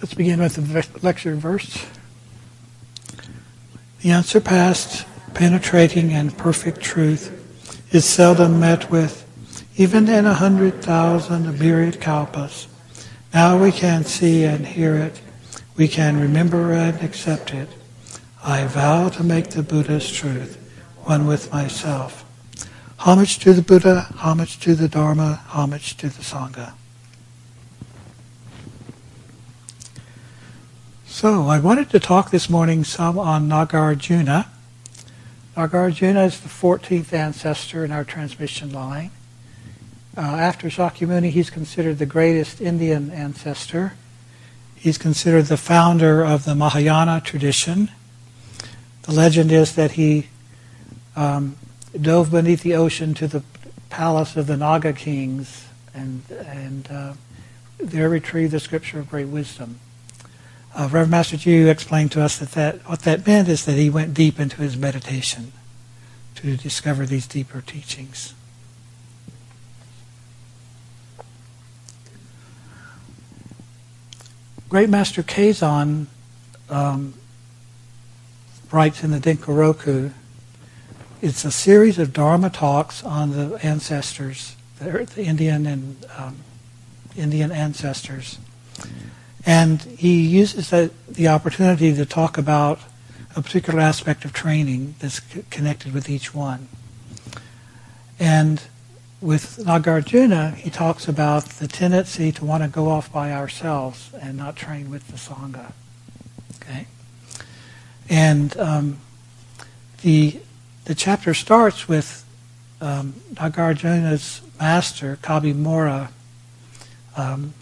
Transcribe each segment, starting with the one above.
Let's begin with the lecture verse. The unsurpassed, penetrating, and perfect truth is seldom met with, even in a hundred thousand myriad kalpas. Now we can see and hear it. We can remember and accept it. I vow to make the Buddha's truth one with myself. Homage to the Buddha, homage to the Dharma, homage to the Sangha. So, I wanted to talk this morning some on Nagarjuna. Nagarjuna is the 14th ancestor in our transmission line. Uh, after Shakyamuni, he's considered the greatest Indian ancestor. He's considered the founder of the Mahayana tradition. The legend is that he um, dove beneath the ocean to the palace of the Naga kings and, and uh, there retrieved the scripture of great wisdom. Uh, Reverend Master Jiyu explained to us that, that what that meant is that he went deep into his meditation to discover these deeper teachings. Great Master Keizan um, writes in the Denkoroku, it's a series of Dharma talks on the ancestors, the, the Indian and um, Indian ancestors. And he uses the, opportunity to talk about a particular aspect of training that's c- connected with each one. And with Nagarjuna, he talks about the tendency to want to go off by ourselves and not train with the Sangha. Okay? And um, the, the chapter starts with um, Nagarjuna's master, Kabimora, um,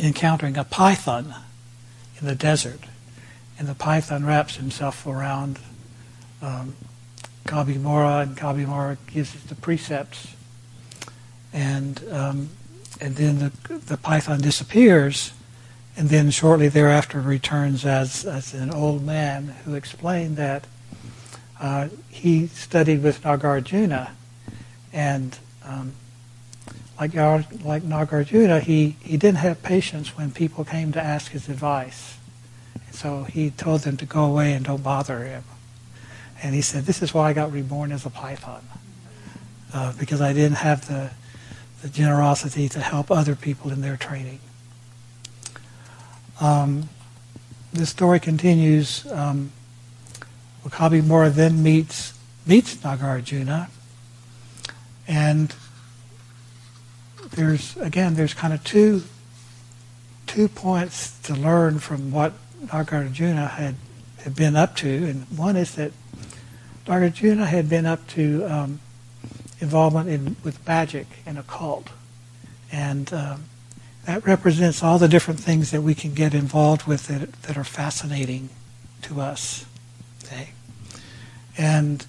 encountering a python in the desert. And the python wraps himself around um, Kabimora, and Kabimora gives the precepts. And, um, and then the, the python disappears, and then shortly thereafter returns as, as an old man who explained that uh, he studied with Nagarjuna, and um, like, like Nagarjuna, he, he didn't have patience when people came to ask his advice. So he told them to go away and don't bother him. And he said, this is why I got reborn as a python. Uh, because I didn't have the, the generosity to help other people in their training. Um, the story continues. Um, Kabimora then meets, meets Nagarjuna, and there's again there's kind of two two points to learn from what Nagarjuna had, had been up to, and one is that Nagarjuna had been up to um, involvement in with magic and occult, and um, that represents all the different things that we can get involved with that, that are fascinating to us. Okay, and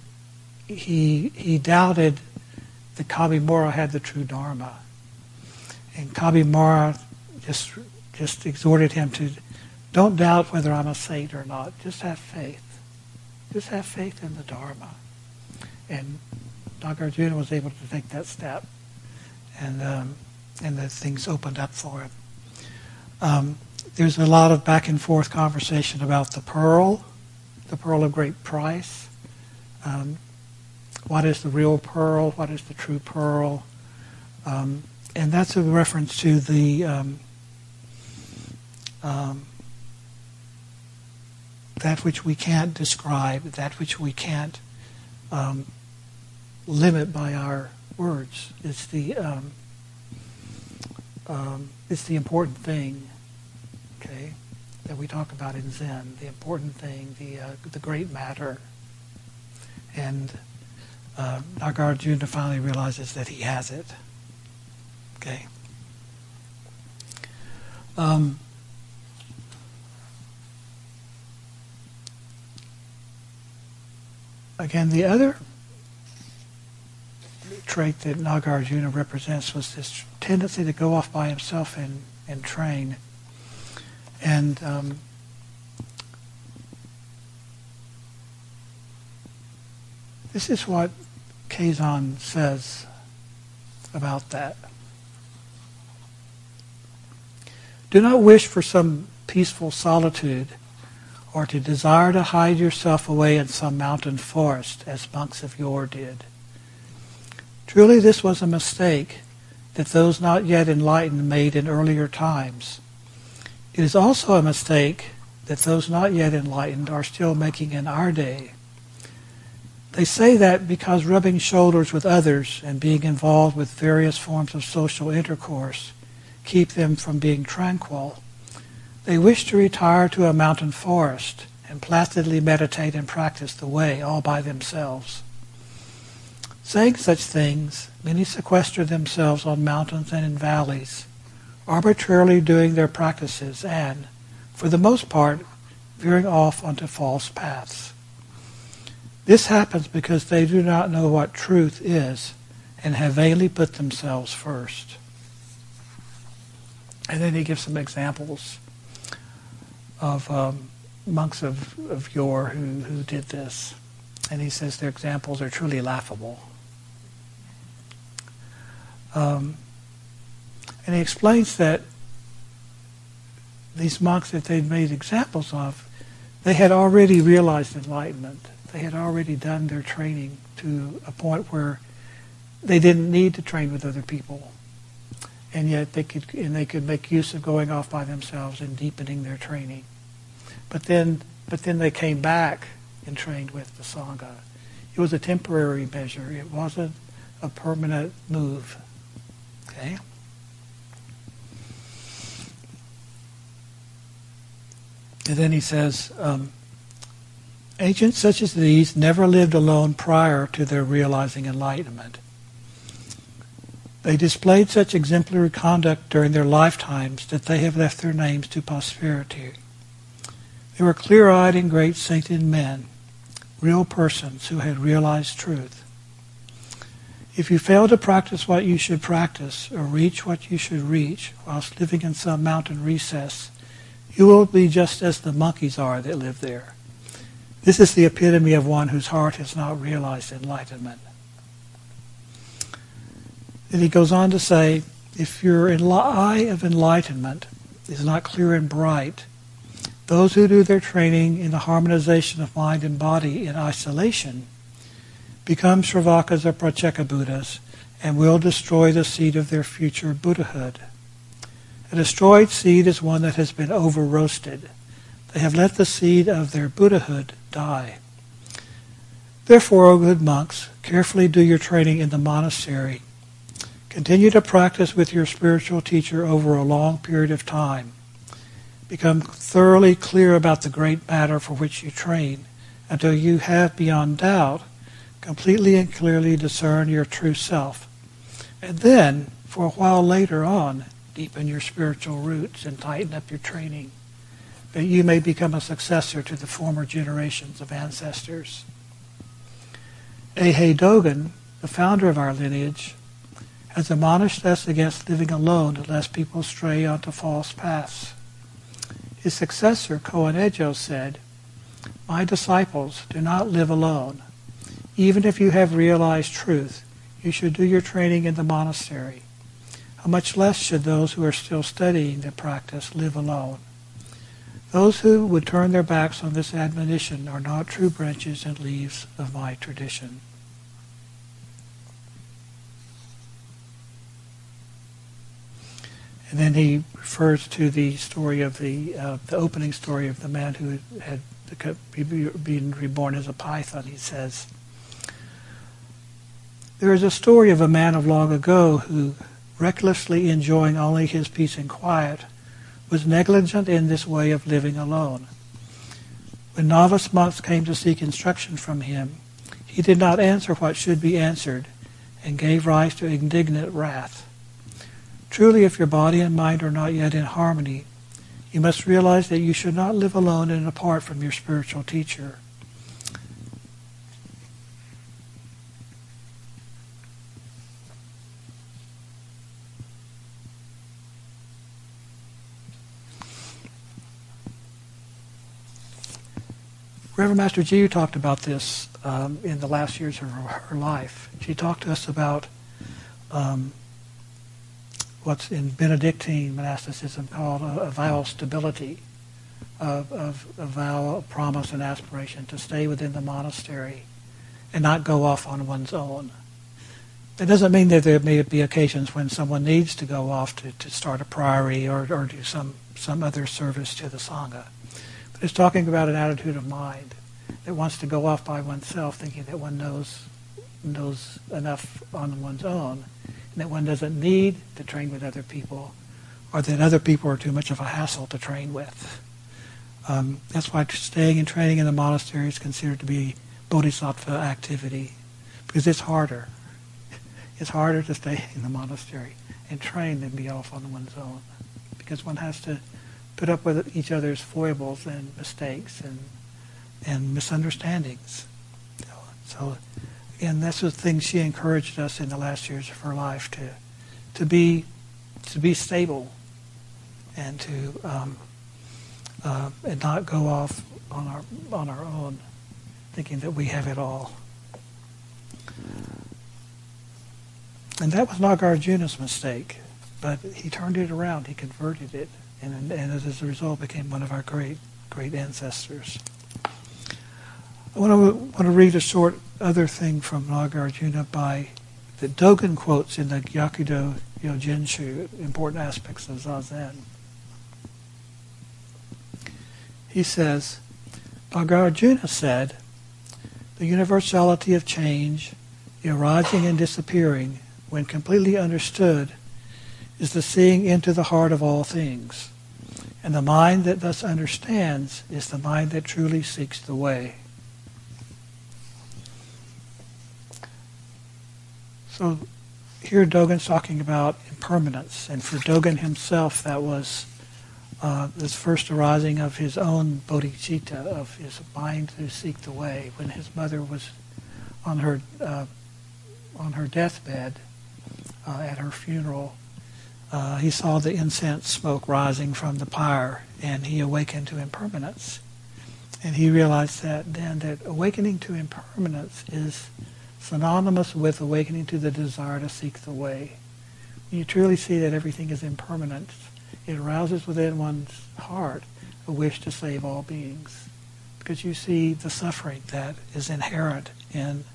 he he doubted that Kabimora had the true Dharma and Kabimora just just exhorted him to don't doubt whether I'm a saint or not. Just have faith. Just have faith in the Dharma. And Nagarjuna was able to take that step, and um, and the things opened up for him. Um, there's a lot of back and forth conversation about the pearl, the pearl of great price. Um, what is the real pearl? What is the true pearl? Um, and that's a reference to the um, um, that which we can't describe, that which we can't um, limit by our words. It's the um, um, it's the important thing, okay, that we talk about in Zen. The important thing, the uh, the great matter, and uh, Nagarjuna finally realizes that he has it. Okay. Um, again, the other trait that Nagarjuna represents was this tendency to go off by himself and, and train. And um, this is what Keizan says about that. Do not wish for some peaceful solitude or to desire to hide yourself away in some mountain forest as monks of yore did. Truly this was a mistake that those not yet enlightened made in earlier times. It is also a mistake that those not yet enlightened are still making in our day. They say that because rubbing shoulders with others and being involved with various forms of social intercourse keep them from being tranquil, they wish to retire to a mountain forest and placidly meditate and practice the way all by themselves. Saying such things, many sequester themselves on mountains and in valleys, arbitrarily doing their practices and, for the most part, veering off onto false paths. This happens because they do not know what truth is and have vainly put themselves first. And then he gives some examples of um, monks of, of yore who, who did this. And he says their examples are truly laughable. Um, and he explains that these monks that they'd made examples of, they had already realized enlightenment. They had already done their training to a point where they didn't need to train with other people. And yet they could and they could make use of going off by themselves and deepening their training. But then but then they came back and trained with the Sangha. It was a temporary measure. It wasn't a permanent move. Okay? And then he says, um, Ancients such as these never lived alone prior to their realizing enlightenment. They displayed such exemplary conduct during their lifetimes that they have left their names to posterity. They were clear-eyed and great sainted men, real persons who had realized truth. If you fail to practice what you should practice or reach what you should reach whilst living in some mountain recess, you will be just as the monkeys are that live there. This is the epitome of one whose heart has not realized enlightenment. Then he goes on to say, if your eye of enlightenment is not clear and bright, those who do their training in the harmonization of mind and body in isolation become Shravakas or Pratyeka Buddhas and will destroy the seed of their future Buddhahood. A destroyed seed is one that has been over roasted. They have let the seed of their Buddhahood die. Therefore, O good monks, carefully do your training in the monastery. Continue to practice with your spiritual teacher over a long period of time. Become thoroughly clear about the great matter for which you train until you have beyond doubt completely and clearly discern your true self. And then, for a while later on, deepen your spiritual roots and tighten up your training, that you may become a successor to the former generations of ancestors. Eihei Dogen, the founder of our lineage, has admonished us against living alone lest people stray onto false paths. His successor, Koun Ejo, said, My disciples, do not live alone. Even if you have realized truth, you should do your training in the monastery. How much less should those who are still studying the practice live alone? Those who would turn their backs on this admonition are not true branches and leaves of my tradition. And then he refers to the story of the uh, the opening story of the man who had been reborn as a python. He says, "There is a story of a man of long ago who recklessly enjoying only his peace and quiet, was negligent in this way of living alone. When novice monks came to seek instruction from him, he did not answer what should be answered and gave rise to indignant wrath. Truly, if your body and mind are not yet in harmony, you must realize that you should not live alone and apart from your spiritual teacher. Reverend Master Jiyu talked about this um, in the last years of her, her, life. She talked to us about um, what's in Benedictine monasticism called a, a vow of stability, of, of a vow of promise and aspiration to stay within the monastery and not go off on one's own. It doesn't mean that there may be occasions when someone needs to go off to, to start a priory or, or do some, some other service to the Sangha. But it's talking about an attitude of mind that wants to go off by oneself thinking that one knows, knows enough on one's own that one doesn't need to train with other people or that other people are too much of a hassle to train with. Um, that's why staying and training in the monastery is considered to be bodhisattva activity because it's harder. It's harder to stay in the monastery and train than be off on one's own because one has to put up with each other's foibles and mistakes and and misunderstandings. So, again, that's the thing she encouraged us in the last years of her life to to be to be stable and to um, uh, and not go off on our on our own, thinking that we have it all. And that was Nagarjuna's mistake, but he turned it around. He converted it, and, and as a result, became one of our great, great ancestors. I want to, want to read a short other thing from Nagarjuna by that Dogen quotes in the Gakudo Yojinshu, important aspects of Zazen. He says, Nagarjuna said, the universality of change, the arising and disappearing, when completely understood, is the seeing into the heart of all things. And the mind that thus understands is the mind that truly seeks the way. So here Dogen's talking about impermanence, and for Dogen himself, that was uh, this first arising of his own bodhicitta, of his mind to seek the way, when his mother was on her uh, on her deathbed, uh, at her funeral, uh, he saw the incense smoke rising from the pyre, and he awakened to impermanence. And he realized that then that awakening to impermanence is synonymous with awakening to the desire to seek the way. When you truly see that everything is impermanent, it arouses within one's heart a wish to save all beings. Because you see the suffering that is inherent in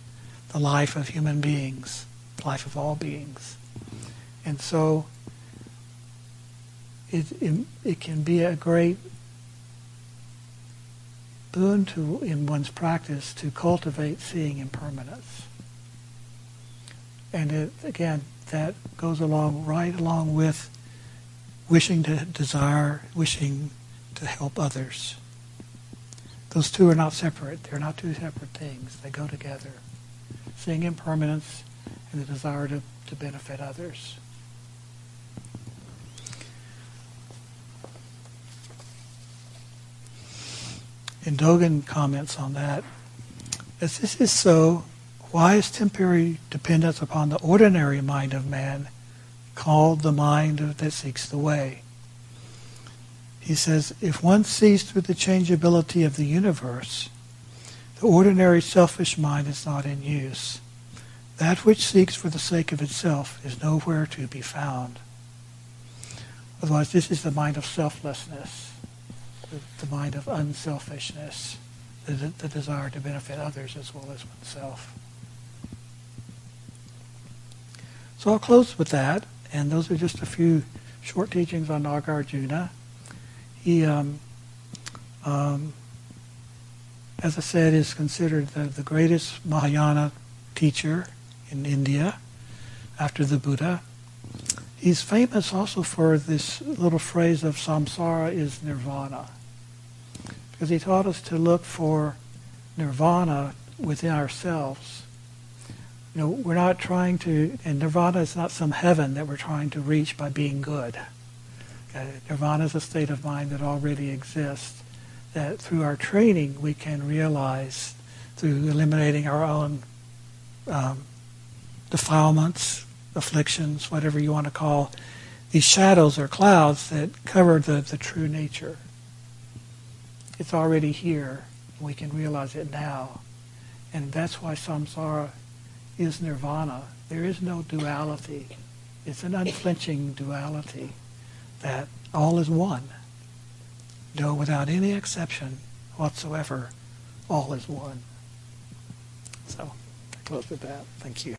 the life of human beings, the life of all beings. And so it, it, it can be a great boon to in one's practice to cultivate seeing impermanence. And it, again, that goes along right along with wishing to desire, wishing to help others. Those two are not separate. They're not two separate things. They go together. Seeing impermanence and the desire to, to benefit others. And Dogen comments on that. As this is so, why is temporary dependence upon the ordinary mind of man called the mind that seeks the way? He says, if one sees through the changeability of the universe, the ordinary selfish mind is not in use. That which seeks for the sake of itself is nowhere to be found. Otherwise, this is the mind of selflessness the, the mind of unselfishness, the, the desire to benefit others as well as oneself. So I'll close with that, and those are just a few short teachings on Nagarjuna. He, um, um, as I said, is considered the, the greatest Mahayana teacher in India after the Buddha. He's famous also for this little phrase of samsara is nirvana because he taught us to look for nirvana within ourselves. You know, we're not trying to, and nirvana is not some heaven that we're trying to reach by being good. Nirvana is a state of mind that already exists, that through our training we can realize through eliminating our own um, defilements, afflictions, whatever you want to call these shadows or clouds that cover the, the true nature. It's already here. We can realize it now. And that's why samsara is nirvana. There is no duality. It's an unflinching duality that all is one. No, without any exception whatsoever, all is one. So, I close with that. Thank you.